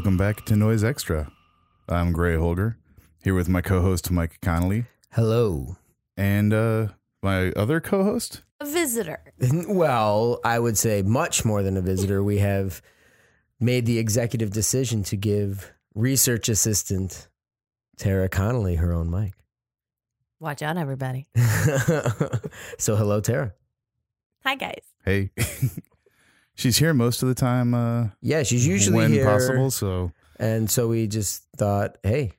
Welcome back to Noise Extra. I'm Gray Holger, here with my co-host Mike Connolly Hello. and uh, my other co-host. A visitor. Well, I would say much more than a visitor. We have made the executive decision to give research assistant Tara Connolly her own mic. Watch out, everybody. so, hello, Tara. Hi, guys. Hey, she's here most of the time uh, Yeah, she's usually here. when here, possible. So, and so we just thought, hey,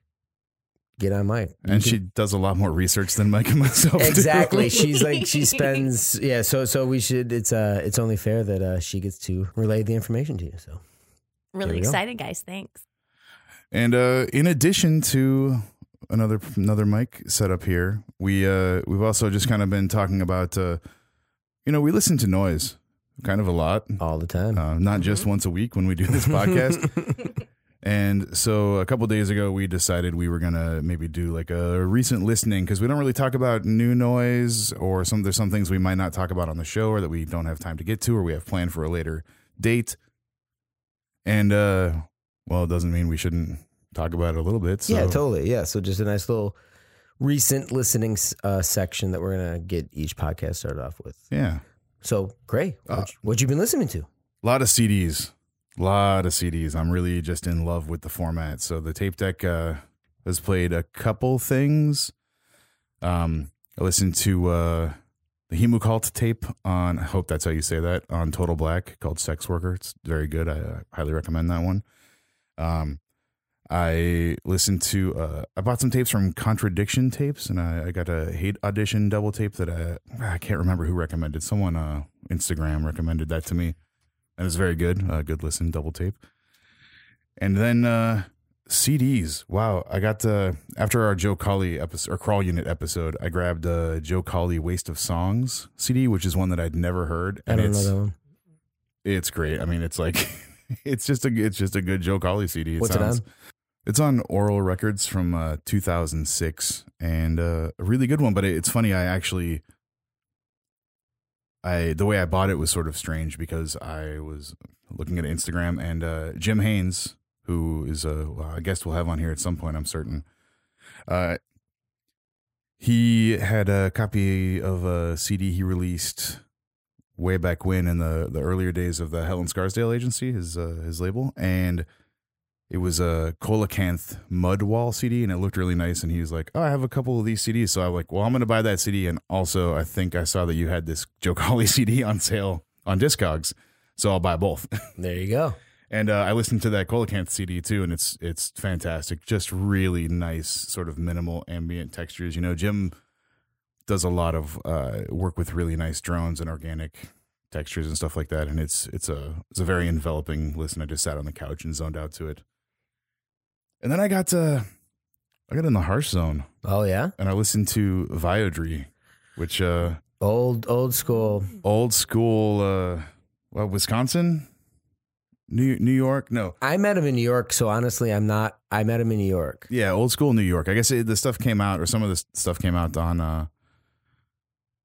get on mic. You and can- she does a lot more research than Mike and myself. do. exactly. She's like she spends yeah. So so we should. It's uh it's only fair that uh she gets to relay the information to you. So Really we go. excited, guys. Thanks. And uh, in addition to another another mic setup here, we uh, we've also just kind of been talking about, uh, you know, we listen to noise kind of a lot, all the time. uh, not just once a week when we do this podcast. and so a couple days ago, we decided we were gonna maybe do like a recent listening because we don't really talk about new noise or some there's some things we might not talk about on the show or that we don't have time to get to or we have planned for a later date. And uh, well, it doesn't mean we shouldn't talk about it a little bit. So. Yeah, totally. Yeah. So just a nice little recent listening uh, section that we're gonna get each podcast started off with. Yeah. So Gray, Uh, what, what you been listening to? A lot of CDs. A lot of CDs. I'm really just in love with the format. So the tape deck uh, has played a couple things. Um, I listened to uh, the Hemocult tape on, I hope that's how you say that, on Total Black called Sex Worker. It's very good. I, uh highly recommend that one. Um, I listened to, uh, I bought some tapes from Contradiction Tapes and I, I got a hate audition double tape that I, I can't remember who recommended. Someone, uh, Instagram recommended that to me and it's very good. Uh, good listen, double tape. And then uh, CDs. Wow, I got uh, after our Joe Colley episode or Crawl Unit episode, I grabbed uh, Joe Colley Waste of Songs CD, which is one that I'd never heard, and it's it's great. I mean, it's like it's just a it's just a good Joe Colley CD. What's it on? It's on Oral Records from uh, 2006, and uh, a really good one. But it's funny. I actually, I the way I bought it was sort of strange because I was looking at Instagram and uh, Jim Haynes, who is a well, a guest we'll have on here at some point, I'm certain. Uh, he had a copy of a CD he released way back when in the the earlier days of the Helen Scarsdale agency, his uh, his label, and it was a Coelacanth Mud Wall CD, and it looked really nice. And he was like, "Oh, I have a couple of these CDs," so I'm like, "Well, I'm going to buy that CD." And also, I think I saw that you had this Joe Colley CD on sale on Discogs, so I'll buy both. There you go. and uh, I listened to that Coelacanth CD too, and it's it's fantastic. Just really nice, sort of minimal ambient textures. You know, Jim does a lot of uh, work with really nice drones and organic textures and stuff like that, and it's it's a it's a very enveloping listen. I just sat on the couch and zoned out to it. And then I got uh, I got in the harsh zone, Oh yeah, and I listened to Viodre, which uh, old old school. old school, uh, well, Wisconsin, New New York, no, I met him in New York, so honestly, I'm not. I met him in New York. Yeah, old school New York. I guess it, the stuff came out, or some of the stuff came out on uh,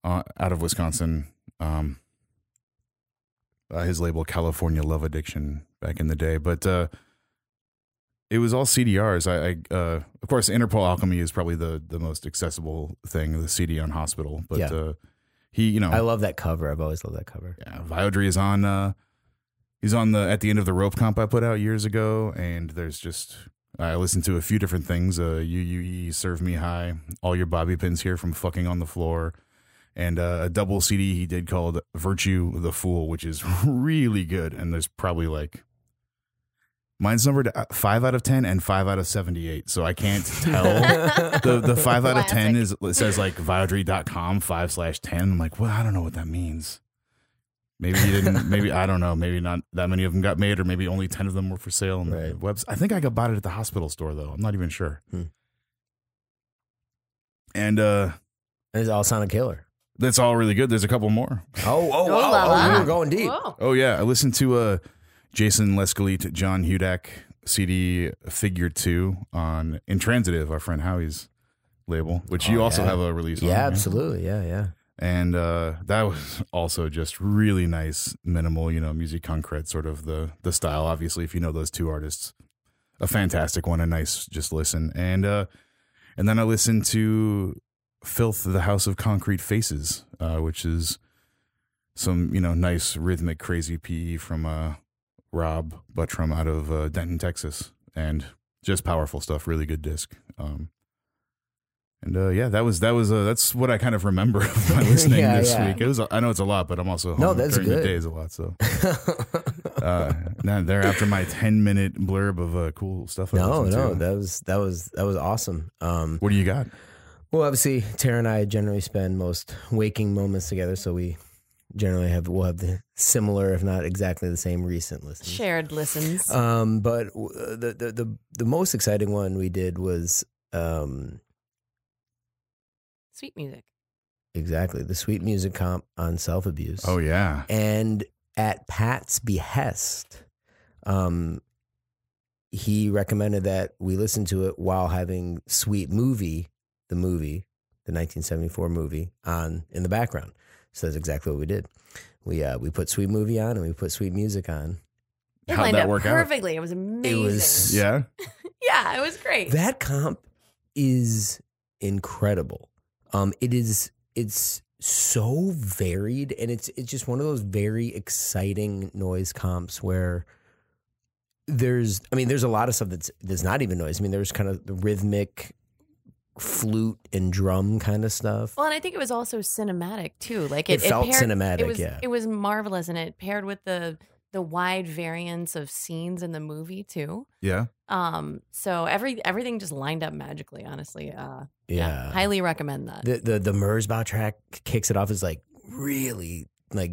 uh out of Wisconsin. Um, uh, his label California Love Addiction back in the day, but uh, it was all CDRs. I, I uh, of course, Interpol Alchemy is probably the the most accessible thing, the CD on Hospital. But Yeah. uh, he, you know, I love that cover. I've always loved that cover. yeah, Viodre is on. Uh, he's on the at the end of the rope comp I put out years ago, and there's just I listened to a few different things. Uh, UUE, Serve Me High, all your bobby pins here from fucking on the floor, and uh, a double CD he did called Virtue the Fool, which is really good. And there's probably like mine's numbered uh, five out of ten and five out of seventy eight, so I can't tell. the the five out of ten is it says like viodre.com five slash ten. I'm like, well, I don't know what that means. Maybe he didn't. Maybe I don't know. Maybe not that many of them got made, or maybe only ten of them were for sale on Right. the webs. I think I got bought it at the hospital store though. I'm not even sure. Hmm. And uh And it's all Sonic Killer. that's all really good. There's a couple more. Oh, oh, oh, la oh, la. you were going deep. Whoa. Oh yeah, I listened to uh Jason Lescalleet, John Hudak CD Figure Two on Intransitive, our friend Howie's label, which you Oh, also yeah. have a release on. Yeah, right? absolutely. Yeah, yeah. and uh, that was also just really nice, minimal, you know, music concrete sort of the the style. Obviously, if you know those two artists, a fantastic one, a nice just listen. And uh, and then I listened to Filth, the House of Concrete Faces, uh, which is some you know nice rhythmic crazy PE from uh, Rob Buttram out of uh, Denton, Texas, and just powerful stuff. Really good disc. Um, and uh, yeah, that was that was uh, that's what I kind of remember of my listening Yeah, this yeah. week. It was I know it's a lot, but I'm also No, that's during good. the days a lot. So uh, now there after my 10 minute blurb of uh, cool stuff. I no, no, to. that was that was that was awesome. Um, what do you got? well, obviously, Tara and I generally spend most waking moments together, so we generally have we'll have the similar, if not exactly the same, recent listens. Shared listens. Um, but the, the the the most exciting one we did was um Sweet music. exactly the sweet music comp on self abuse. Oh yeah, and at Pat's behest, um, he recommended that we listen to it while having Sweet Movie, the movie, the 1974 movie, on in the background. So that's exactly what we did. We uh, we put Sweet Movie on and we put Sweet Music on. It How'd lined that up work out? perfectly. It was amazing. It was- yeah. yeah, it was great. That comp is incredible. Um, it is it's so varied and it's it's just one of those very exciting noise comps where there's I mean there's a lot of stuff that's that's not even noise. I mean there's kind of the rhythmic flute and drum kind of stuff. well, and I think it was also cinematic too. Like It it, felt paired- cinematic, It was, yeah. it was marvelous, and it paired with the the wide variance of scenes in the movie too. Yeah. Um, so every everything just lined up magically. Honestly, uh, Yeah. highly recommend that. The the the Merzbow track kicks it off as like really like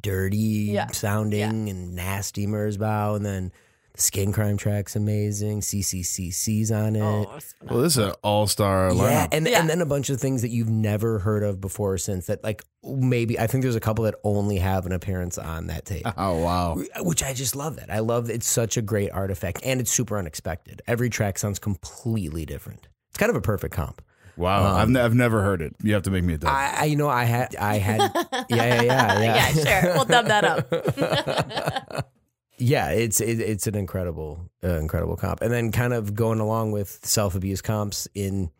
dirty Yeah. sounding and nasty Merzbow, and then the Skin Crime track's amazing. CCCC's on it. oh, it's Well, this is an all star yeah, lineup. and Yeah. and then a bunch of things that you've never heard of before or since that like maybe I think there's a couple that only have an appearance on that tape. oh wow. Which I just love that. I love it's such a great artifact and it's super unexpected. Every track sounds completely different. It's kind of a perfect comp. Wow. Um, I've, ne- I've never heard it. You have to make me a dub. I, I you know I had I had yeah yeah yeah yeah Yeah, sure. We'll dub that up. yeah, it's it, it's an incredible uh, incredible comp, and then kind of going along with self abuse comps in.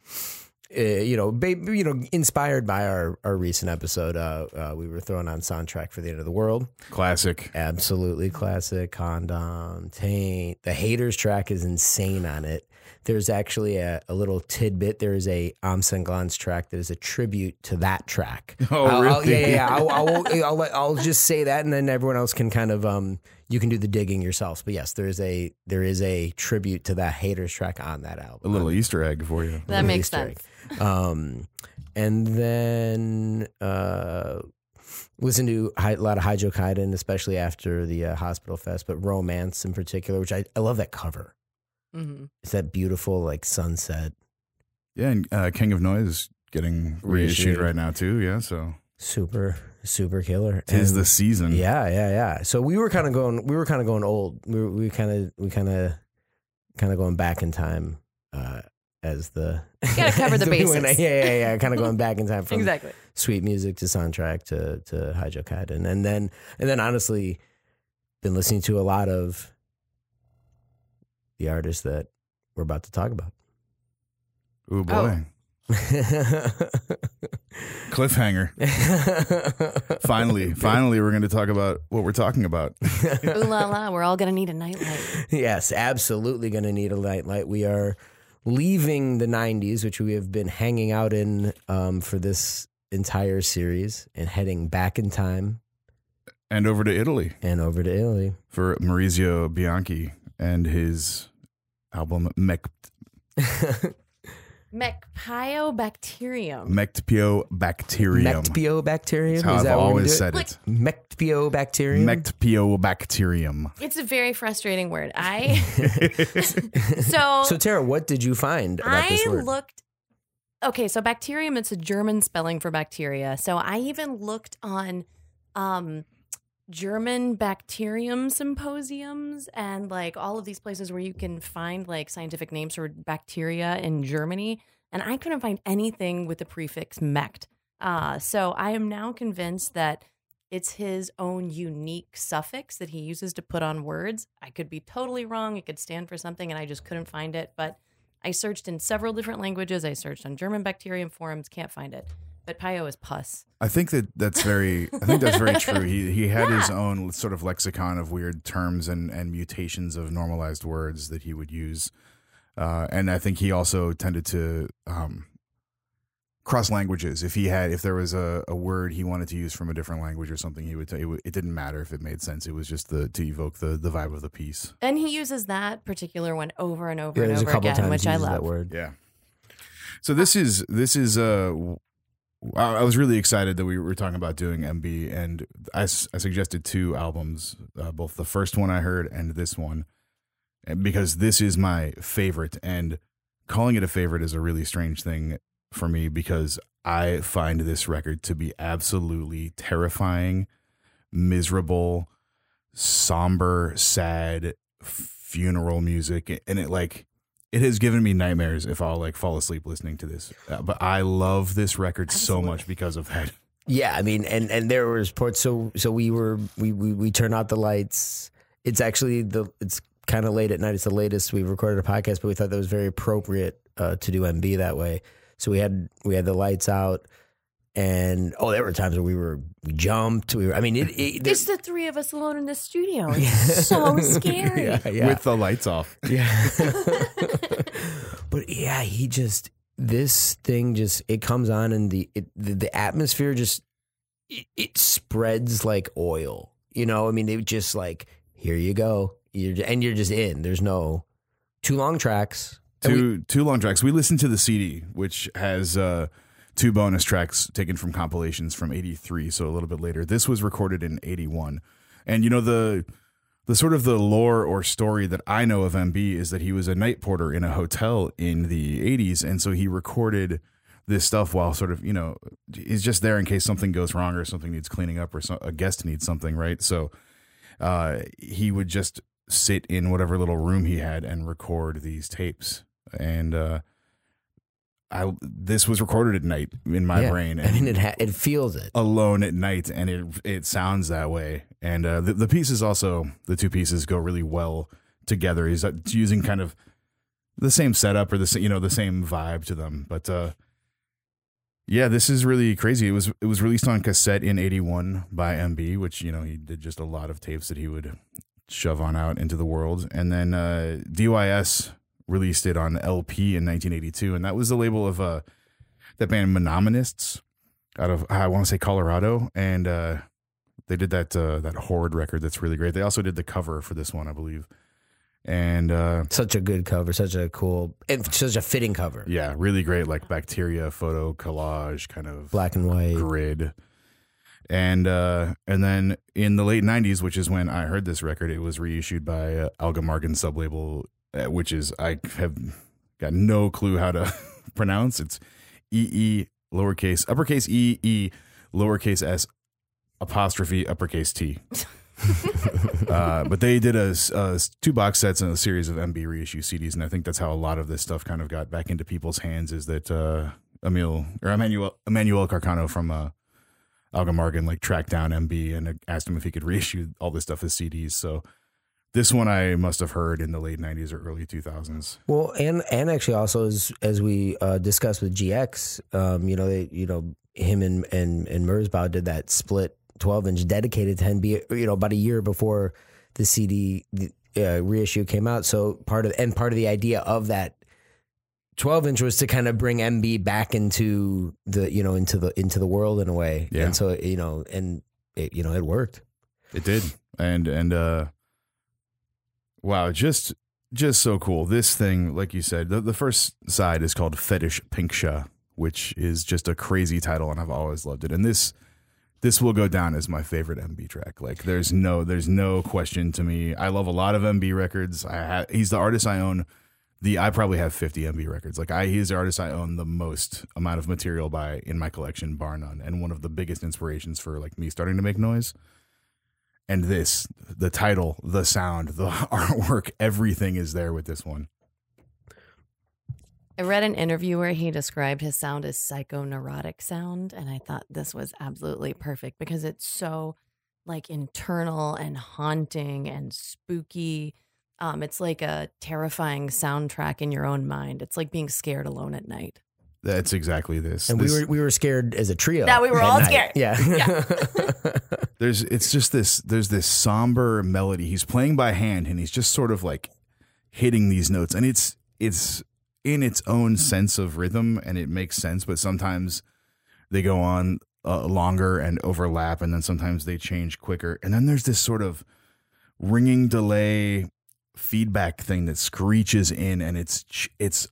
Uh, you know, ba- you know, inspired by our, our recent episode, uh, uh, we were throwing on soundtrack for the end of the world. Classic. Absolutely classic. Condom, Taint. The Haters track is insane on it. There's actually a, a little tidbit. There is a Amsenglans track that is a tribute to that track. Oh, I'll- I'll- really? yeah, yeah. yeah. I'll, I'll, I'll, I'll just say that, and then everyone else can kind of um, you can do the digging yourselves. But yes, there is a there is a tribute to that Haters track on that album. A album. little Easter egg for you. That makes Easter egg. sense. Um, and then uh, listen to hi- a lot of Hijokaidan, especially after the uh, Hospital Fest, but Romance in particular, which I, I love that cover. Hmm It's that beautiful like sunset, Yeah, and uh, King of Noise is getting reissued Reissued. right now too. Yeah, so super super killer. tis And- the season. Yeah, yeah, yeah. So we were kind of going, we were kind of going old. We were, we kind of, we kind of, kind of going back in time uh, as the. gotta cover the as we went- Yeah, yeah, yeah. Kind of going back in time from Exactly. sweet music to soundtrack to to Hijokaidan, and then and then honestly, been listening to a lot of the artists that we're about to talk about. Ooh boy. Cliffhanger. finally, finally, we're going to talk about what we're talking about. Ooh la la, we're all gonna need a nightlight. yes, absolutely going to need a nightlight. We are leaving the 90s, which we have been hanging out in um, for this entire series, and heading back in time and over to Italy and over to Italy. for Maurizio Bianchi and his album Mect- Mectpyo Bacterium. Mectpiobacterium. Mectpyo Bacterium. That's how Is I've that what we're always doing? said Like- it. Mectpyo Bacterium. Mectpiobacterium. It's a very frustrating word. I so so Tara, what did you find about I this word? looked. Okay, so bacterium. It's a German spelling for bacteria. So I even looked on um, German bacterium symposiums and like all of these places where you can find like scientific names for bacteria in Germany, and I couldn't find anything with the prefix mect. Uh, so I am now convinced that it's his own unique suffix that he uses to put on words. I could be totally wrong. It could stand for something, and I just couldn't find it. But I searched in several different languages. I searched on German bacterium forums, can't find it. But Pio is pus. I think that that's very. I think that's very true. He he had his own sort of lexicon of weird terms and and mutations of normalized words that he would use, uh, and I think he also tended to um, cross languages. If he had, if there was a, a word he wanted to use from a different language or something, he would. T- it, would- it didn't matter if it made sense. It was just the to evoke the the vibe of the piece. And he uses that particular one over and over Yeah, and there's a over couple again, times which he I love. that word. Yeah. So this is this is uh I was really excited that we were talking about doing MB and I, I suggested two albums, uh, both the first one I heard and this one. Because this is my favorite and calling it a favorite is a really strange thing for me because I find this record to be absolutely terrifying, miserable, somber, sad funeral music and it like it has given me nightmares if I'll like fall asleep listening to this. Uh, but I love this record so much because of that. Yeah, I mean, and and there was reports. So so we were we we we turn out the lights. It's actually the it's kind of late at night. It's the latest we've recorded a podcast, but we thought that was very appropriate uh, to do MB that way. So we had we had the lights out, and oh, there were times where we were we jumped. We were. I mean, it. it It's the three of us alone in the studio. It's so scary. yeah, yeah. With the lights off. Yeah. but yeah, he just this thing just it comes on and the it, the, the atmosphere just it, it spreads like oil. You know, I mean, it just like here you go, you're, and you're just in. There's no two long tracks. Two two long tracks. We listened to the CD, which has uh two bonus tracks taken from compilations from 83, so a little bit later. This was recorded in 81. And you know the the sort of the lore or story that I know of MB is that he was a night porter in a hotel in the 80s and so he recorded this stuff while sort of, you know, he's just there in case something goes wrong or something needs cleaning up or a guest needs something, right? So uh he would just sit in whatever little room he had and record these tapes. And uh I this was recorded at night in my yeah, brain. I mean, it ha- it feels it. alone at night, and it it sounds that way. And uh, the the pieces also the two pieces go really well together. He's using kind of the same setup or the you know the same vibe to them, but uh, yeah, this is really crazy. It was it was released on cassette in '81 by MB, which you know he did just a lot of tapes that he would shove on out into the world, and then uh, DYS released it on LP in 1982, and that was the label of uh, that band Monomanists out of I want to say Colorado, and uh, they did that uh, that Horde record that's really great. They also did the cover for this one, I believe, and uh, Such a good cover, such a cool, and such a fitting cover. yeah, really great like bacteria photo collage kind of Black and white. grid. And uh, and then in the late '90s, which is when I heard this record, it was reissued by uh, Alga Marghen sublabel, which is I have got no clue how to pronounce. It's E E lowercase uppercase E E lowercase S apostrophe uppercase T. uh, but they did a two box sets and a series of MB reissue CDs, and I think that's how a lot of this stuff kind of got back into people's hands. Is that uh, Emil or Emmanuel Emmanuel Carcano from uh, Alga Marghen like tracked down MB and asked him if he could reissue all this stuff as CDs. So this one I must have heard in the late '90s or early 2000s. Well, and and actually also as as we uh, discussed with GX, um, you know, they, you know, him and and and Merzbow did that split twelve inch dedicated to MB, you know, about a year before the CD uh, reissue came out. So part of and part of the idea of that twelve inch was to kind of bring MB back into the you know into the into the world in a way. Yeah. And so you know, and it, you know, it worked. It did, and and uh, wow, just just so cool. This thing, like you said, the, the first side is called Fetish Pinksha, which is just a crazy title, and I've always loved it. And this this will go down as my favorite MB track. Like there's no there's no question to me. I love a lot of MB records. I ha- he's the artist I own. The I probably have 50 MB records. Like I he's the artist I own the most amount of material by in my collection, bar none, and one of the biggest inspirations for like me starting to make noise and this the title the sound the artwork everything is there with this one I read an interview where he described his sound as psychoneurotic sound, and I thought this was absolutely perfect because it's so like internal and haunting and spooky. Um, it's like a terrifying soundtrack in your own mind. It's like being scared alone at night. That's exactly this. And This- we were we were scared as a trio. Yeah, we were all night. scared. Yeah. there's it's just this there's this somber melody he's playing by hand and he's just sort of like hitting these notes and it's it's in its own sense of rhythm and it makes sense but sometimes they go on uh, longer and overlap and then sometimes they change quicker and then there's this sort of ringing delay feedback thing that screeches in and it's it's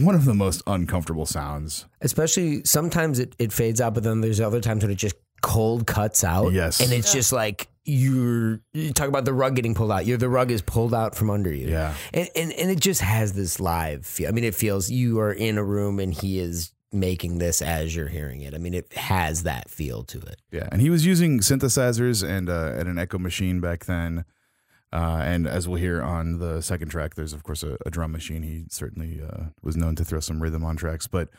one of the most uncomfortable sounds Especially sometimes it, it fades out, but then there's other times when it just cold cuts out. Yes. And it's just like you're you talk about the rug getting pulled out. You're the rug is pulled out from under you. yeah And, and and it just has this live feel. I mean, it feels you are in a room and he is making this as you're hearing it. I mean, it has that feel to it. Yeah, and he was using synthesizers and uh, and an echo machine back then. Uh, and as we'll hear on the second track, there's of course a, a drum machine. He certainly uh, was known to throw some rhythm on tracks, but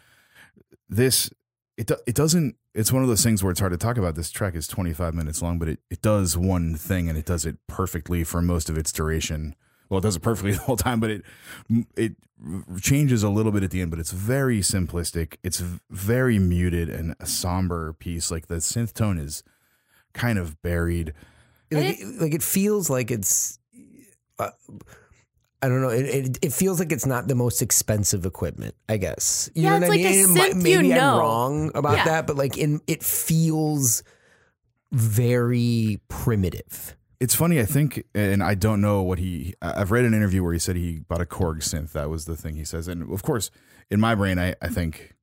this it do- it doesn't. It's one of those things where it's hard to talk about. This track is 25 minutes long, but it, it does one thing and it does it perfectly for most of its duration. Well, it does it perfectly the whole time, but it it changes a little bit at the end. But it's very simplistic. It's very muted and a somber piece. Like the synth tone is kind of buried. Like, it, like it feels like it's. Uh, I don't know. It, it it feels like it's not the most expensive equipment. I guess. You Yeah, know it's what I like a mean? It might- synth maybe you I'm wrong about Yeah. that, but like in it feels very primitive. It's funny, I think, and I don't know what he. I- I've read an interview where he said he bought a Korg synth. That was the thing he says, and of course, in my brain, I, I think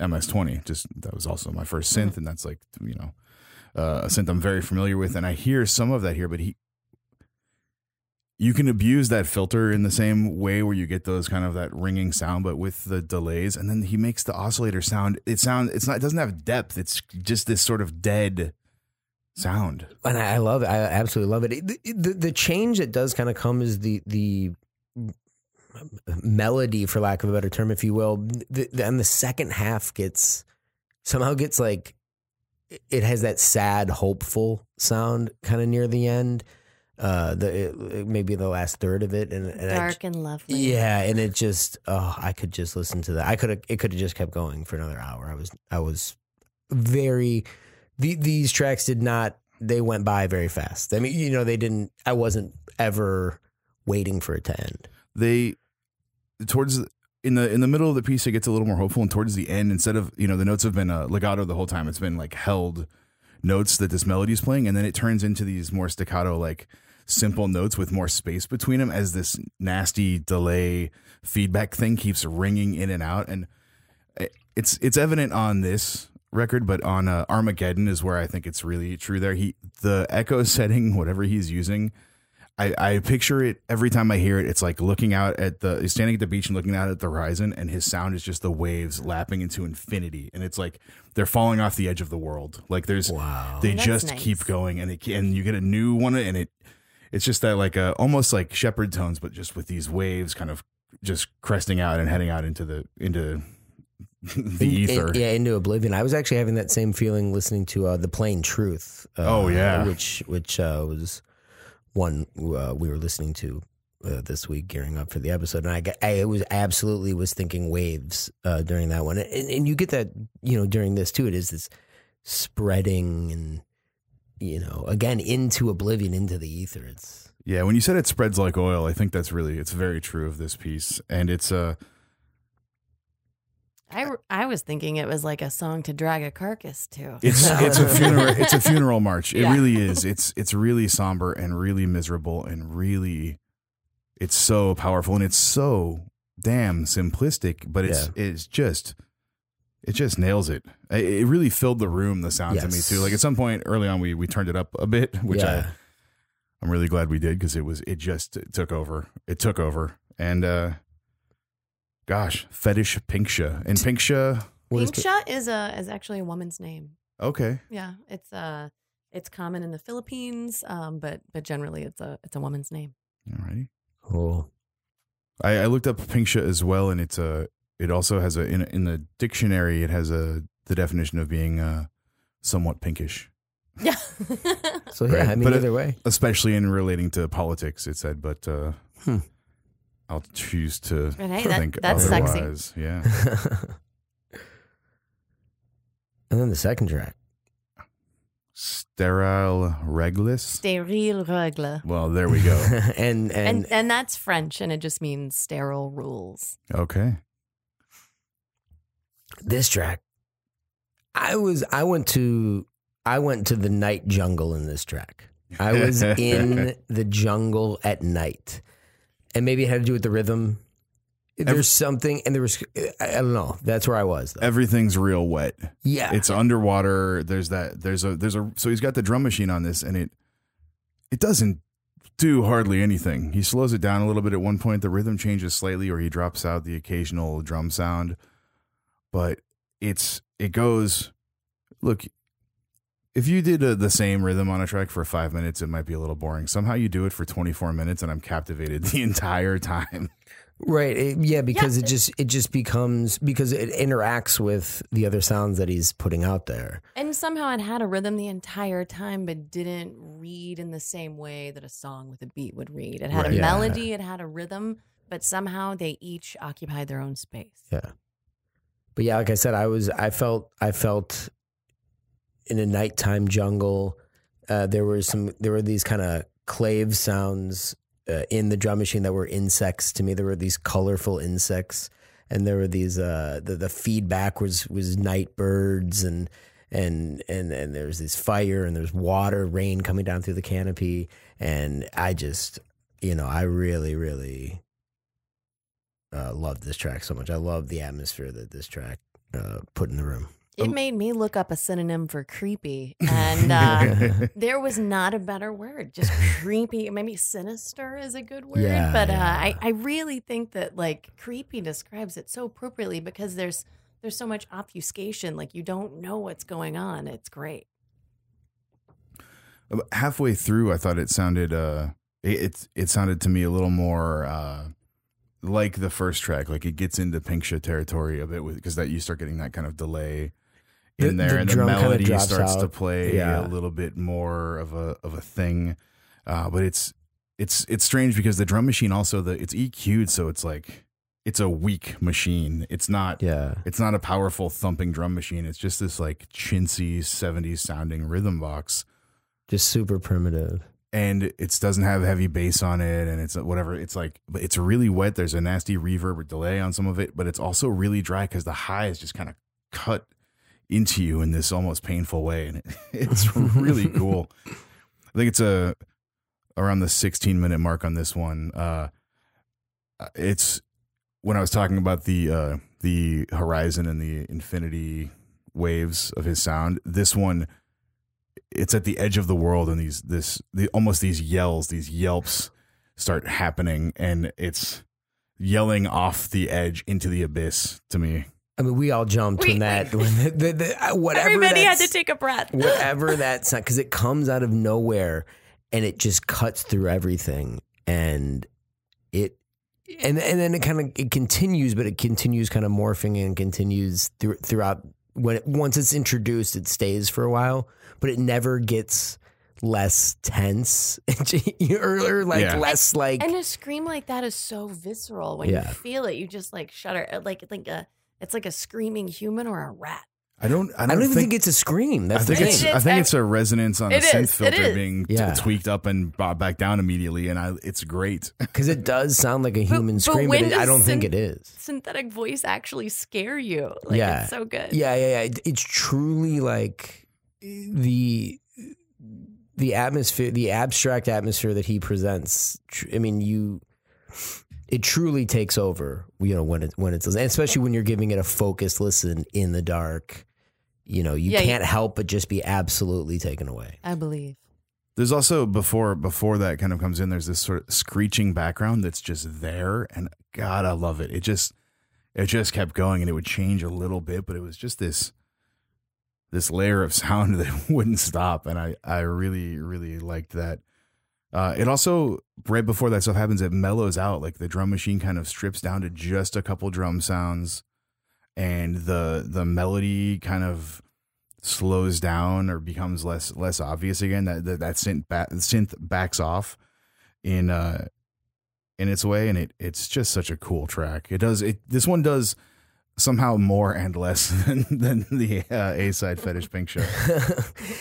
MS20. Just that was also my first synth, and that's like you know uh, a synth I'm very familiar with, and I hear some of that here. But he, you can abuse that filter in the same way where you get those kind of that ringing sound, but with the delays, and then he makes the oscillator sound. It sound. It's not. It doesn't have depth. It's just this sort of dead sound. and I love it. I absolutely love it. It- The, the, the change that does kind of come is the the melody, for lack of a better term, if you will. The, the, and the second half gets somehow gets like it has that sad, hopeful sound kind of near the end. Uh, the it, maybe the last third of it, and, and I, Dark and lovely. yeah, and it just oh, I could just listen to that. I could have it could have just kept going for another hour. I was I was very the, these tracks did not they went by very fast. I mean, you know, they didn't I wasn't ever waiting for it to end. they towards in the in the middle of the piece it gets a little more hopeful and towards the end instead of you know the notes have been uh, legato the whole time it's been like held notes that this melody is playing and then it turns into these more staccato like simple notes with more space between them as this nasty delay feedback thing keeps ringing in and out and it's it's evident on this record but on uh, Armageddon is where I think it's really true there. He the echo setting whatever he's using I, I picture it every time I hear it. It's like looking out at the he's standing at the beach and looking out at the horizon, and his sound is just the waves lapping into infinity, and it's like they're falling off the edge of the world. Like there's Wow. they That's just nice. keep going, and it and you get a new one, and it it's just that like a almost like shepherd tones, but just with these waves kind of just cresting out and heading out into the into the In- in- ether. yeah, into oblivion. I was actually having that same feeling listening to uh, the Plain Truth. Uh, Oh, yeah. which which uh, was one uh, we were listening to uh, this week, gearing up for the episode, and I I was absolutely was thinking waves uh, during that one, and, and you get that you know during this too. It is this spreading and you know again into oblivion, into the ether. It's Yeah, when you said it spreads like oil, I think that's really it's very true of this piece, and it's uh I, I was thinking it was like a song to drag a carcass to. It's it's a funeral it's a funeral march. It Yeah. really is. It's it's really somber and really miserable and really it's so powerful and it's so damn simplistic, but it's it's just it just nails it. It it really filled the room. The sound to me too. Like at some point early on, we we turned it up a bit, which yeah. I I'm really glad we did because it was it just took over. It took over, and uh gosh, fetish Pinksha and Pinksha. What is- Pinksha is a is actually a woman's name. Okay, Yeah, it's uh it's common in the Philippines, um, but but generally it's a it's a woman's name. all righty. Cool. I, I looked up Pinksha as well, and it's a. It also has a in in the dictionary. It has a the definition of being uh, somewhat pinkish, Yeah. So yeah, Right. I mean, But it- either way. especially in relating to politics. It said, but uh, Hmm. I'll choose to But hey, that- think that's sexy. otherwise. Yeah. and then the second track. Sterile Reglis. Sterile règle. Well, there we go. and, and And and that's French and it just means sterile rules. Okay. this track i was i went to i went to the night jungle in this track i was in the jungle at night and maybe it had to do with the rhythm there's Every- something and there was i I don't know that's where i was though. Everything's real wet. yeah It's underwater. There's that. There's a. There's a. So he's got the drum machine on this, and it. It doesn't do hardly anything. He slows it down a little bit at one point. The rhythm changes slightly, or he drops out the occasional drum sound. But it's it goes. Look, if you did uh the same rhythm on a track for five minutes, it might be a little boring. Somehow you do it for 24 minutes, and I'm captivated the entire time. right it- yeah because Yeah. it just it just becomes because it interacts with the other sounds that he's putting out there And somehow it had a rhythm the entire time, but didn't read in the same way that a song with a beat would read. It had Right. a Yeah. melody, it had a rhythm, but somehow they each occupied their own space. Yeah. But yeah, like I said, I was I felt I felt in a nighttime jungle. Uh, there were some there were these kind of clave sounds uh, in the drum machine that were insects to me. There were these colorful insects, and there were these uh, the the feedback was was night birds and and and and there's this fire and there's water rain coming down through the canopy and I just you know I really really uh, love this track so much. I love the atmosphere that this track uh, put in the room. It Um, made me look up a synonym for creepy, and uh, there was not a better word. Just creepy. Maybe sinister is a good word, Yeah, but yeah. Uh, I, I really think that like creepy describes it so appropriately because there's there's so much obfuscation. Like you don't know what's going on. It's great. Halfway through, I thought it sounded uh, it it, it sounded to me a little more uh, like the first track. Like it gets into Pinksha territory a bit with because that you start getting that kind of delay in The- there, the and the melody starts to play Yeah. a little bit more of a of a thing. Uh, but it's it's it's strange because the drum machine also the it's EQ'd, so it's like it's a weak machine. It's not Yeah. it's not a powerful thumping drum machine. It's just this like chintzy 70s sounding rhythm box Just super primitive. and it doesn't have heavy bass on it and it's whatever it's like but it's really wet there's a nasty reverb or delay on some of it but it's also really dry because the high is just kind of cut into you in this almost painful way and it, it's really cool. I think it's a around the 16 minute mark on this one uh it's when i was talking about the uh the horizon and the infinity waves of his sound this one it's at the edge of the world and these this the almost these yells these yelps start happening and it's yelling off the edge into the abyss to me I mean, we all jumped We- when that, when the, the, the, uh, whatever. Everybody had to take a breath. whatever that sound, because it comes out of nowhere and it just cuts through everything. And it, and, and then it kind of, it continues, but it continues kind of morphing and continues through, throughout. When it, once it's introduced, it stays for a while, but it never gets less tense or, or like Yeah. less like, And a scream like that is so visceral. When Yeah. you feel it, you just like shudder. Like like a it's like a screaming human or a rat. i don't i I don't, don't even think, think, it's a scream. I think the it's I think I- it's a resonance on a It is. synth It filter is. being t- tweaked up and brought back down immediately, and I it's great. Because it does sound like a human but scream, but, when it, I does don't think it is. Synthetic voice actually scare you. Like Yeah. it's so good. Yeah, yeah, yeah. It- It's truly like the the atmosphere, the abstract atmosphere that he presents. I mean, you. It truly takes over, you know, when it when it's and especially when you're giving it a focused listen in the dark. You know, you Yeah, you- can't help but just be absolutely taken away. I believe. There's also before before that kind of comes in. There's this sort of screeching background that's just there, and God, I love it. It just it just kept going, and it would change a little bit, but it was just this this layer of sound that wouldn't stop, and I I really really liked that. Uh, it also right before that stuff happens, it mellows out. Like the drum machine kind of strips down to just a couple drum sounds, and the the melody kind of slows down or becomes less less obvious again. That that, that synth ba- synth backs off in uh in its way, and it it's just such a cool track. It does it. This one does somehow more and less than than the uh, A side fetish Pinksha.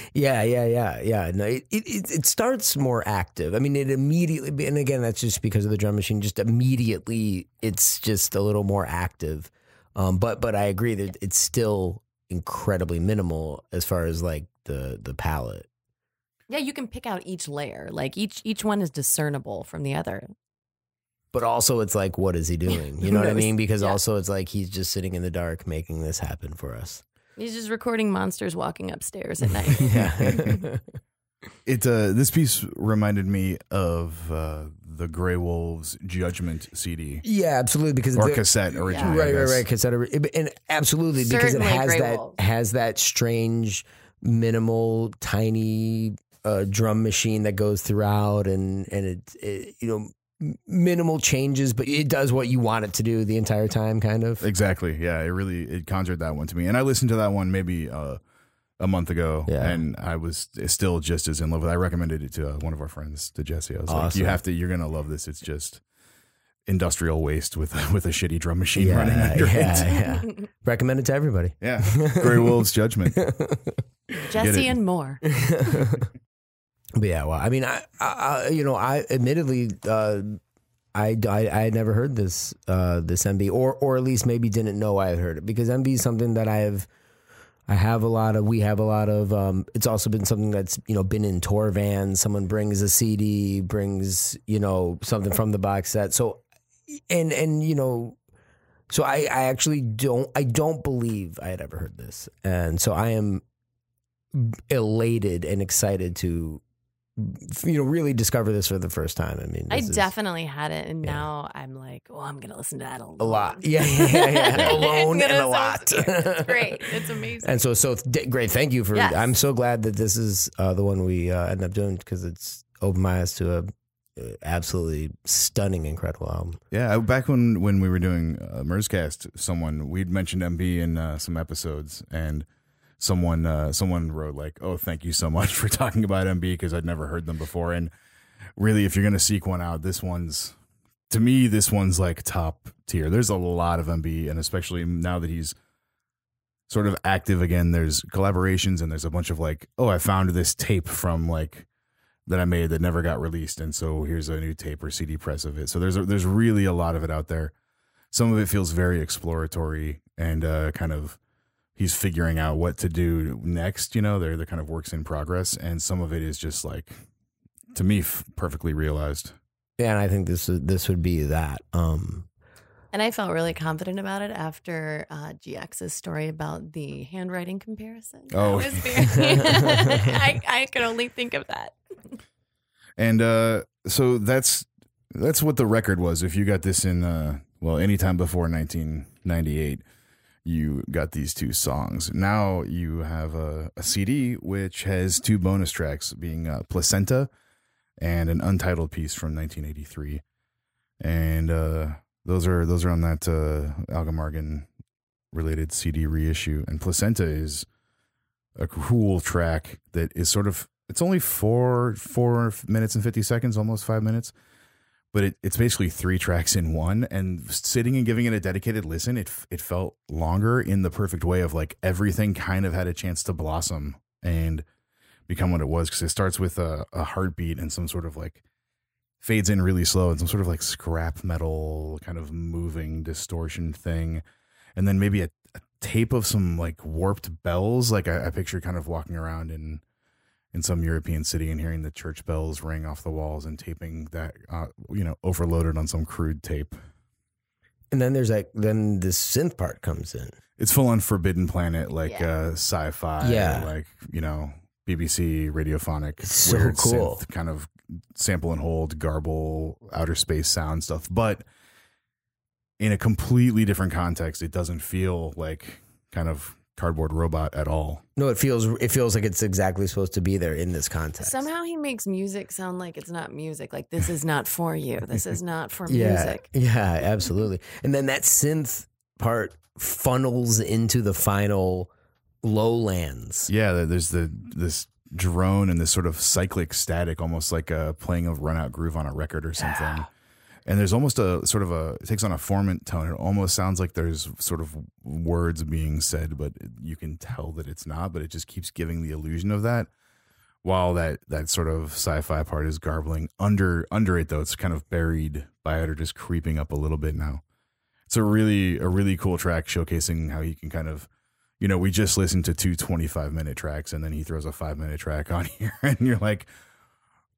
yeah, yeah, yeah, yeah. No, it, it it starts more active. I mean, it immediately, and again, that's just because of the drum machine. Just immediately, it's just a little more active. Um, but but I agree that it's still incredibly minimal as far as like the the palette. Yeah, you can pick out each layer. Like each each one is discernible from the other. But also, it's like, what is he doing? You know what I mean? Because Yeah. also, it's like he's just sitting in the dark making this happen for us. He's just recording monsters walking upstairs at night. yeah. It uh, this piece reminded me of uh, the Grey Wolves Judgment CD yeah, absolutely. Because or cassette originally. I right, right, right. Cassette, and absolutely because Certainly it has Grey that Wolves. has that strange, minimal, tiny uh, drum machine that goes throughout, and and it, it you know m- minimal changes, but it does what you want it to do the entire time, kind of. Exactly. Yeah, it really it conjured that one to me, and I listened to that one maybe uh, a month ago, Yeah. and I was still just as in love with. it. I recommended it to uh, one of our friends, to Jesse. I was like, "You have to. You're gonna love this. It's just industrial waste with with a shitty drum machine Yeah, running under yeah, it." yeah. Recommend it to everybody. Yeah, Grey Wolves Judgment. Jesse and more. Yeah, well, I mean, I, I I- you know, I admittedly, uh, I, I, I had never heard this, uh, this MB, or, or at least maybe didn't know I had heard it because MB is something that I have, I have a lot of, we have a lot of, um, it's also been something that's, you know, been in tour vans. Someone brings a CD, brings, you know, something from the box set. So, and, and, you know, so I, I actually don't, I don't believe I had ever heard this. And so I am elated and excited to you know really discover this for the first time. I mean, I this is definitely had it, and Yeah. now I'm like, oh, I'm gonna listen to that alone. a lot. Yeah, yeah, yeah, yeah. alone and a lot. It's great. It's amazing. And so, so th- great. Thank you for. Yes. I'm so glad that this is uh, the one we uh, end up doing because it's opened my eyes to a uh, absolutely stunning, incredible album. Yeah, back when when we were doing uh, Merzcast, someone we'd mentioned MB in uh, some episodes, and someone uh, someone wrote like, "Oh, thank you so much for talking about MB because I'd never heard them before." And really, if you're gonna seek one out, this one's to me, this one's like top tier. There's a lot of MB, and especially now that he's sort of active again, there's collaborations and there's a bunch of like, "Oh, I found this tape from like." that I made that never got released, and so here's a new tape or CD press of it. So there's a, there's really a lot of it out there. Some of it feels very exploratory and uh, kind of he's figuring out what to do next. You know, they're the kind of works in progress, and some of it is just like to me f- perfectly realized. Yeah, and I think this is, this would be that. Um, And I felt really confident about it after uh, GX's story about the handwriting comparison. That Oh. was very- I, I could only think of that. And uh, so that's that's what the record was. If you got this in uh, well, anytime before 1998, you got these two songs. Now you have a, a CD which has two bonus tracks, being uh, Placenta and an untitled piece from 1983, and uh, those are those are on that uh, Alga Marghen related CD reissue. And Placenta is a cool track that is sort of it's only four four minutes and 50 seconds almost five minutes but it, it's basically three tracks in one and sitting and giving it a dedicated listen it it felt longer in the perfect way of like everything kind of had a chance to blossom and become what it was because it starts with a, a heartbeat and some sort of like fades in really slow and some sort of like scrap metal kind of moving distortion thing. And then maybe a, a tape of some like warped bells like I, I picture kind of walking around in in some European city and hearing the church bells ring off the walls and taping that, uh, you know, overloaded on some crude tape. and then there's like then the synth part comes in. It's full on Forbidden Planet, like Yeah. uh, sci-fi, Yeah. like you know, BBC radiophonic, It's so weird cool. synth, kind of sample and hold, garble, outer space sound stuff, but in a completely different context. It doesn't feel like kind of cardboard robot at all. No, it feels it feels like it's exactly supposed to be there in this context. Somehow he makes music sound like it's not music. Like this is not for you. This is not for yeah, music. yeah, absolutely. And then that synth part funnels into the final lowlands. Yeah, there's the this drone and this sort of cyclic static, almost like uh, playing a run out groove on a record or something. And there's almost a sort of a it takes on a formant tone. It almost sounds like there's sort of words being said, but you can tell that it's not. But it just keeps giving the illusion of that. While that that sort of sci-fi part is garbling under under it though, it's kind of buried by it or just creeping up a little bit now. It's a really a really cool track showcasing how he can kind of you know, we just listened to two 25 minute tracks and then he throws a five minute track on here and you're like,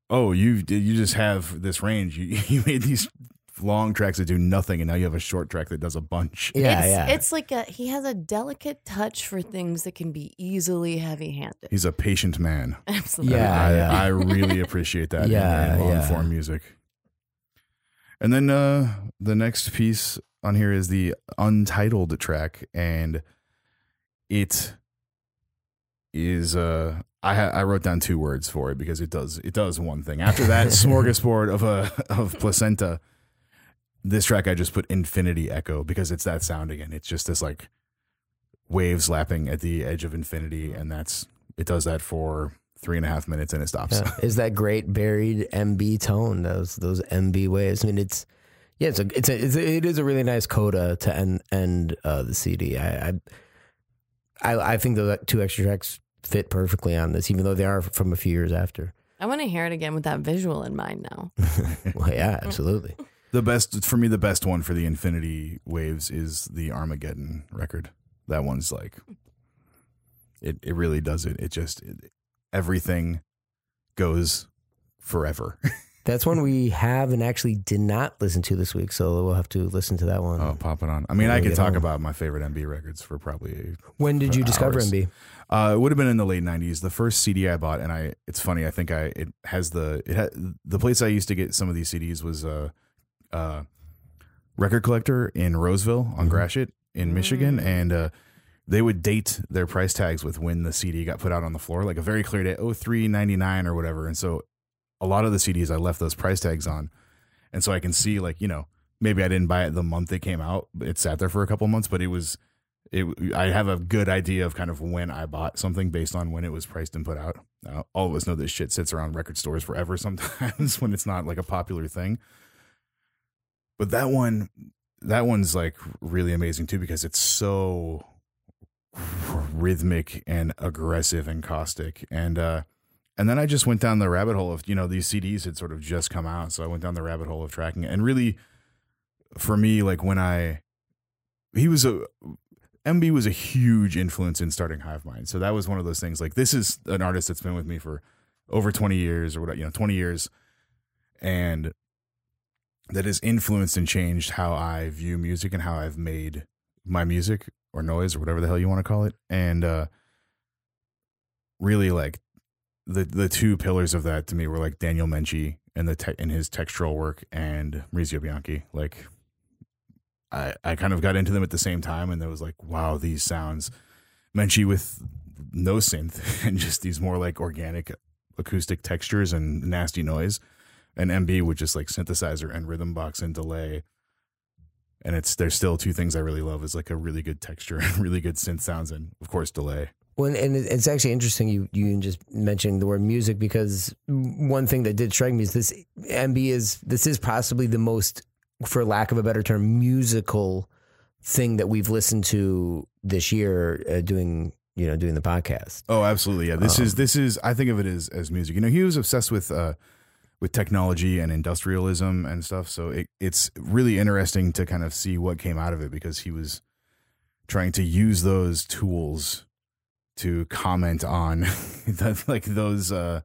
oh, you you just have this range. You, you made these long tracks that do nothing and now you have a short track that does a bunch. Yeah, it's, yeah. It's like a he has a delicate touch for things that can be easily heavy handed. He's a patient man. Absolutely. Yeah, I, yeah. I really appreciate that Yeah, in, long yeah. form music. And then uh, the next piece on here is the untitled track, and it is uh, I ha- I wrote down two words for it because it does it does one thing. After that smorgasbord of a of placenta, this track I just put infinity echo because it's that sound again. It's just this like waves lapping at the edge of infinity, and that's it does that for three and a half minutes and it stops. Yeah. Is that great buried MB tone? Those those MB waves. I mean, it's yeah, it's a it's a, it's a it is a really nice coda to end end uh, the CD. I, I I I think those two extra tracks fit perfectly on this, even though they are from a few years after. I want to hear it again with that visual in mind now. Well, yeah, absolutely. The best for me, the best one for the Infinity Waves is the Armageddon record. That one's like, it it really does it. It just it, everything goes forever. That's one we have and actually did not listen to this week, so we'll have to listen to that one. oh, pop it on. I mean, I could talk home. about my favorite MB records for probably. when did you discover hours. MB? Uh, it would have been in the late '90s. The first CD I bought, and I. It's funny. I think I. It has the. It had the place I used to get some of these CDs was a, uh, record collector in Roseville on Mhm. Gratiot in Michigan, Mm. and uh, they would date their price tags with when the CD got put out on the floor, like a very clear date, oh three ninety nine or whatever. And so, a lot of the CDs I left those price tags on, and so I can see like you know maybe I didn't buy it the month it came out, but it sat there for a couple months, but it was. It, I have a good idea of kind of when I bought something based on when it was priced and put out. Uh, all of us know this shit sits around record stores forever sometimes when it's not like a popular thing. But that one, that one's like really amazing too because it's so rhythmic and aggressive and caustic and uh and then I just went down the rabbit hole of you know these CDs had sort of just come out so I went down the rabbit hole of tracking it. and really for me like when I he was a MB was a huge influence in starting Hive Mind so that was one of those things like this is an artist that's been with me for over 20 years or what you know 20 years and that has influenced and changed how I view music and how I've made my music or noise or whatever the hell you want to call it. And uh really like the the two pillars of that to me were like Daniel Menche and the te- and his textural work and Maurizio Bianchi. Like I I kind of got into them at the same time and there was like wow these sounds Menche with no synth and just these more like organic acoustic textures and nasty noise and MB with just like synthesizer and rhythm box and delay. And it's there's still two things I really love is like a really good texture and really good synth sounds and of course delay. Well, and it's actually interesting you you just mentioning the word music because one thing that did strike me is this MB is this is possibly the most, for lack of a better term, musical thing that we've listened to this year uh, doing you know doing the podcast. Oh, absolutely. Yeah. This Um, is this is I think of it as as music. You know, he was obsessed with uh with technology and industrialism and stuff. So it, it's really interesting to kind of see what came out of it because he was trying to use those tools to comment on that, like those uh,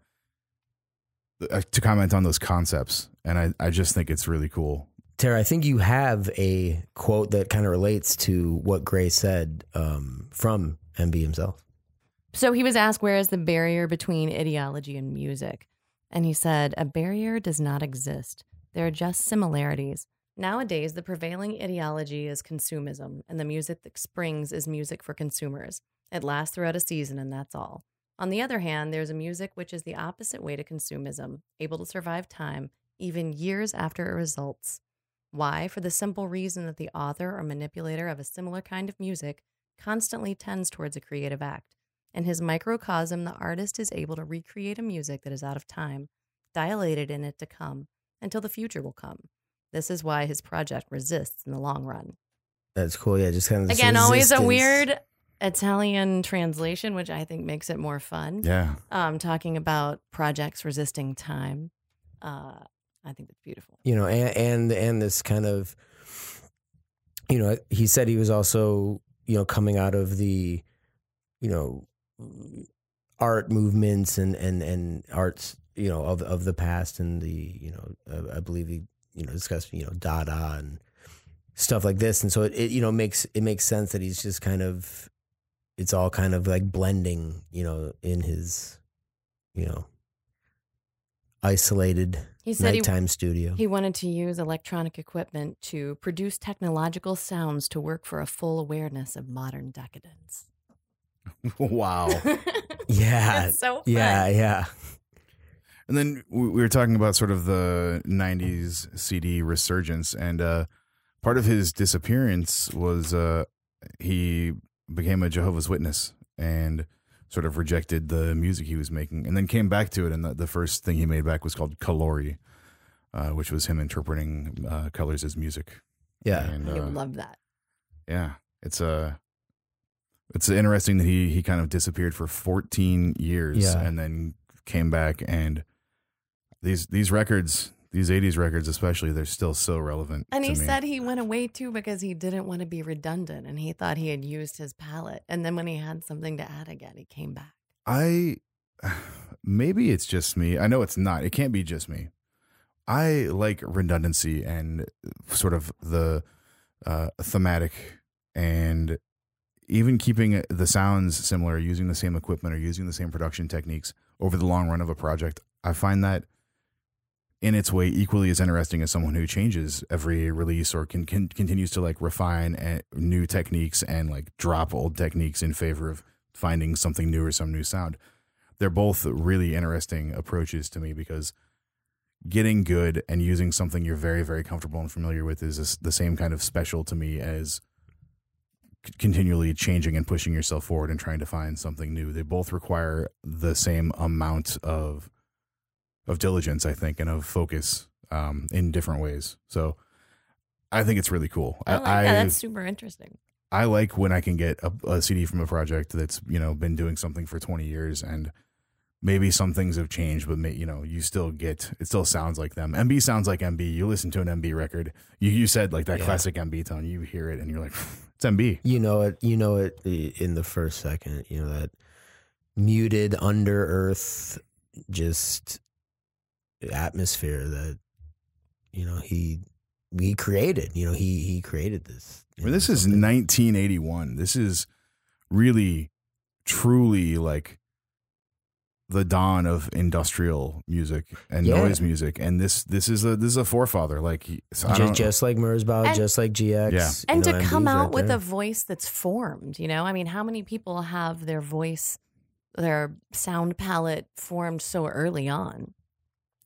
uh to comment on those concepts and I, I just think it's really cool Tara, I think you have a quote that kind of relates to what Gray said um, from MB himself. So he was asked, where is the barrier between ideology and music? And he said, a barrier does not exist. There are just similarities. Nowadays, the prevailing ideology is consumism, and the music that springs is music for consumers. It lasts throughout a season, and that's all. On the other hand, there's a music which is the opposite way to consumism, able to survive time, even years after it results. Why? For the simple reason that the author or manipulator of a similar kind of music constantly tends towards a creative act. In his microcosm, the artist is able to recreate a music that is out of time, dilated in it to come, until the future will come. This is why his project resists in the long run. That's cool. Yeah, just kind of Again, always a weird Italian translation, which I think makes it more fun. Yeah. Um, talking about projects resisting time. Uh, I think that's beautiful. you know, and, and and this kind of, you know, he said he was also, you know, coming out of the, you know, art movements and and and arts, you know, of of the past and the, you know, uh, I believe he, you know, discussed, you know, Dada and stuff like this, and so it, it, you know, makes it makes sense that he's just kind of, it's all kind of like blending, you know, in his, you know, isolated He said he, studio. he wanted to use electronic equipment to produce technological sounds to work for a full awareness of modern decadence. wow. Yeah. It's so fun. yeah, yeah. And then we we were talking about sort of the '90s CD resurgence, and uh, part of his disappearance was uh, he became a Jehovah's Witness and sort of rejected the music he was making, and then came back to it. And the, the first thing he made back was called Kalori, uh, which was him interpreting uh, colors as music. Yeah. and I uh, love that. yeah, it's uh it's interesting that he he kind of disappeared for 14 years Yeah. and then came back and these these records, these 80s records especially, they're still so relevant. And to he me. said he went away too because he didn't want to be redundant and he thought he had used his palette. And then when he had something to add again, he came back. I maybe it's just me. I know it's not. It can't be just me. I like redundancy and sort of the uh, thematic and even keeping the sounds similar, using the same equipment or using the same production techniques over the long run of a project. I find that in its way equally as interesting as someone who changes every release or can, can continues to like refine uh, new techniques and like drop old techniques in favor of finding something new or some new sound. They're both really interesting approaches to me because getting good and using something you're very very comfortable and familiar with is the same kind of special to me as continually changing and pushing yourself forward and trying to find something new. They both require the same amount of of diligence, I think, and of focus um, in different ways. So I think it's really cool. I like that. That's super interesting. I like when I can get a, a CD from a project that's you know been doing something for 20 years and maybe some things have changed, but may, you know you still get it still sounds like them. MB sounds like MB. You listen to an MB record, you you said like that Yeah. classic MB tone. You hear it and you're like, it's MB. You know it. You know it in the first second. You know that muted under earth, just atmosphere that you know he he created. You know he he created this. I mean, this is 1981. This is really, truly like the dawn of industrial music and Yeah. noise music, and this this is a this is a forefather. Like so just, just like Merzbow, And- just like GX. Yeah. you and know, to MB's come out right with there. a voice that's formed you know i mean how many people have their voice their sound palette formed so early on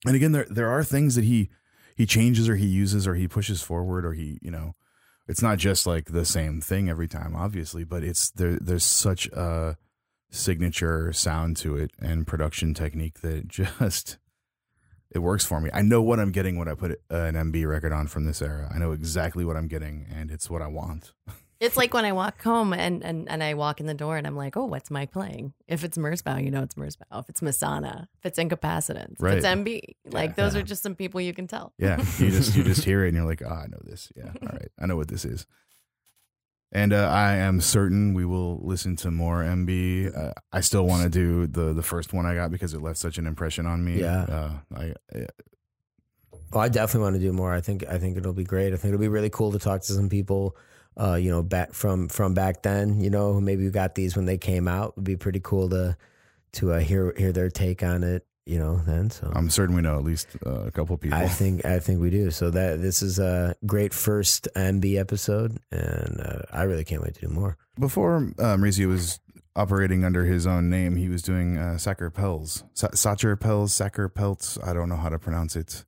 and again there there are things that he he changes or he uses or he pushes forward or he you know it's not just like the same thing every time obviously but it's there there's such a signature sound to it and production technique that just it works for me. I know what i'm getting when i put an mb record on from this era. I know exactly what i'm getting and it's what i want it's like when i walk home and, and, and i walk in the door and i'm like oh what's mike playing if it's merzbow you know it's merzbow if it's masonna if it's incapacitants if it's mb like those are just some people you can tell Yeah, you just you just hear it and you're like, oh, I know this. Yeah, all right, I know what this is. And uh, I am certain we will listen to more MB. Uh, I still want to do the the first one I got because it left such an impression on me. Yeah. uh, I, I Oh, I definitely want to do more. I think I think it'll be great. I think it'll be really cool to talk to some people, uh, you know, back from from back then. You know, maybe you got these when they came out. It'd be pretty cool to to uh, hear hear their take on it. you know, then so I'm certain we know at least uh, a couple people. I think I think we do. So that this is a great first MB episode, and uh, I really can't wait to do more. Before uh, Maurizio was operating under his own name, he was doing uh, Sacher Pelz, Sa- Sacher Pelz, Sacher Pelts. I don't know how to pronounce it.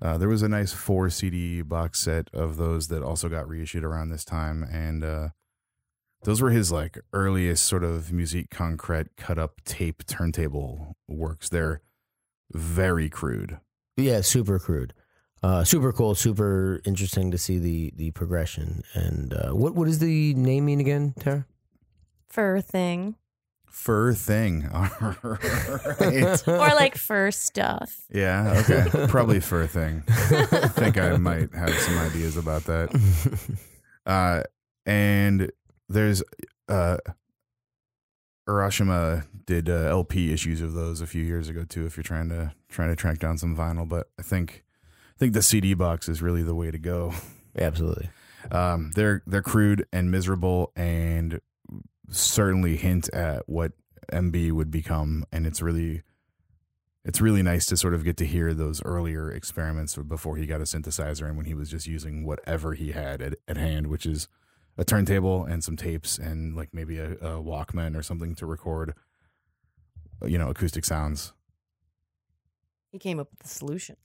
Uh, there was a nice four CD box set of those that also got reissued around this time, and uh, those were his like earliest sort of musique concrete cut up tape turntable works. They're very crude. Yeah, super crude, uh, super cool, super interesting to see the the progression. And uh, what what is the name mean again, Tara? Fur thing. Fur thing. All right. Or like fur stuff. Yeah, okay. Probably fur thing. I think I might have some ideas about that. Uh, and there's uh, Urashima did uh, LP issues of those a few years ago too. If you're trying to trying to track down some vinyl, but I think I think the CD box is really the way to go. Absolutely. Um, they're they're crude and miserable, and certainly hint at what MB would become, and it's really it's really nice to sort of get to hear those earlier experiments before he got a synthesizer and when he was just using whatever he had at, at hand, which is a turntable and some tapes and like maybe a, a Walkman or something to record, you know, acoustic sounds. He came up with the solution.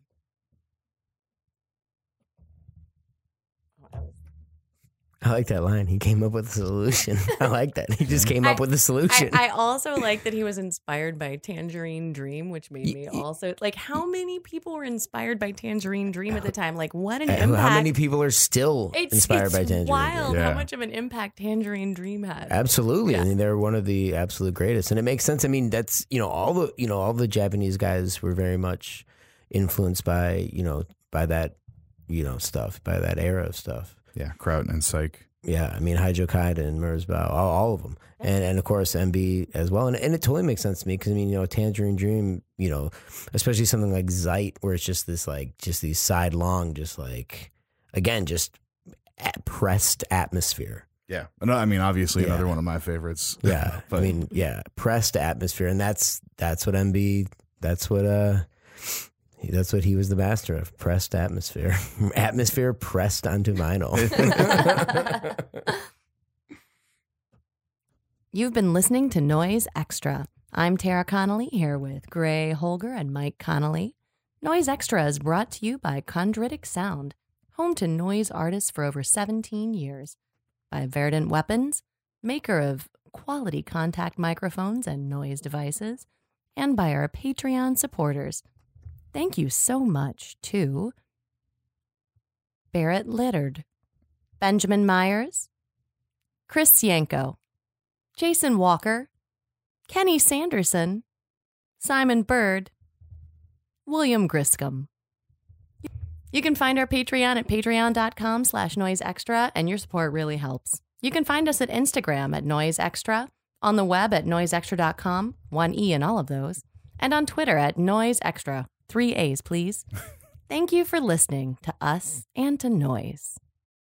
I like that line. He came up with a solution. I like that. He just came up with a solution. I, I also like that he was inspired by Tangerine Dream, which made me Y- y- also like how many people were inspired by Tangerine Dream at the time? Like what an Uh, impact! How many people are still it's, inspired it's by Tangerine? Dream? wild Yeah. how much of an impact Tangerine Dream had. Absolutely. Yeah. I mean, they're one of the absolute greatest, and it makes sense. I mean, that's you know all the you know all the Japanese guys were very much influenced by you know by that you know stuff by that era of stuff. Yeah, Kraut and Psych. Yeah, I mean Hijokaidan and Merzbow, all, all of them, and and of course MB as well, and and it totally makes sense to me because I mean you know Tangerine Dream, you know, especially something like Zeit, where it's just this like just these side long, just like again just at pressed atmosphere. Yeah, no, I mean obviously Yeah. another one of my favorites. Yeah, I mean, yeah, pressed atmosphere, and that's that's what MB. That's what uh, he- that's what he was the master of. Pressed atmosphere, atmosphere pressed onto vinyl. You've been listening to Noise Extra. I'm Tara Connolly here with Gray Holger and Mike Connolly. Noise Extra is brought to you by Chondritic Sound, home to noise artists for over 17 years, by Verdant Weapons, maker of quality contact microphones and noise devices, and by our Patreon supporters. Thank you so much to Barrett Littard, Benjamin Myers, Chris Yanko, Jason Walker, Kenny Sanderson, Simon Bird, William Griscom. You can find our Patreon at patreon.com slash noise extra, and your support really helps. You can find us at Instagram at noise extra, on the web at noiseextra.com, one E in all of those, and on Twitter at noise extra, three A's, please. Thank you for listening to us and to noise.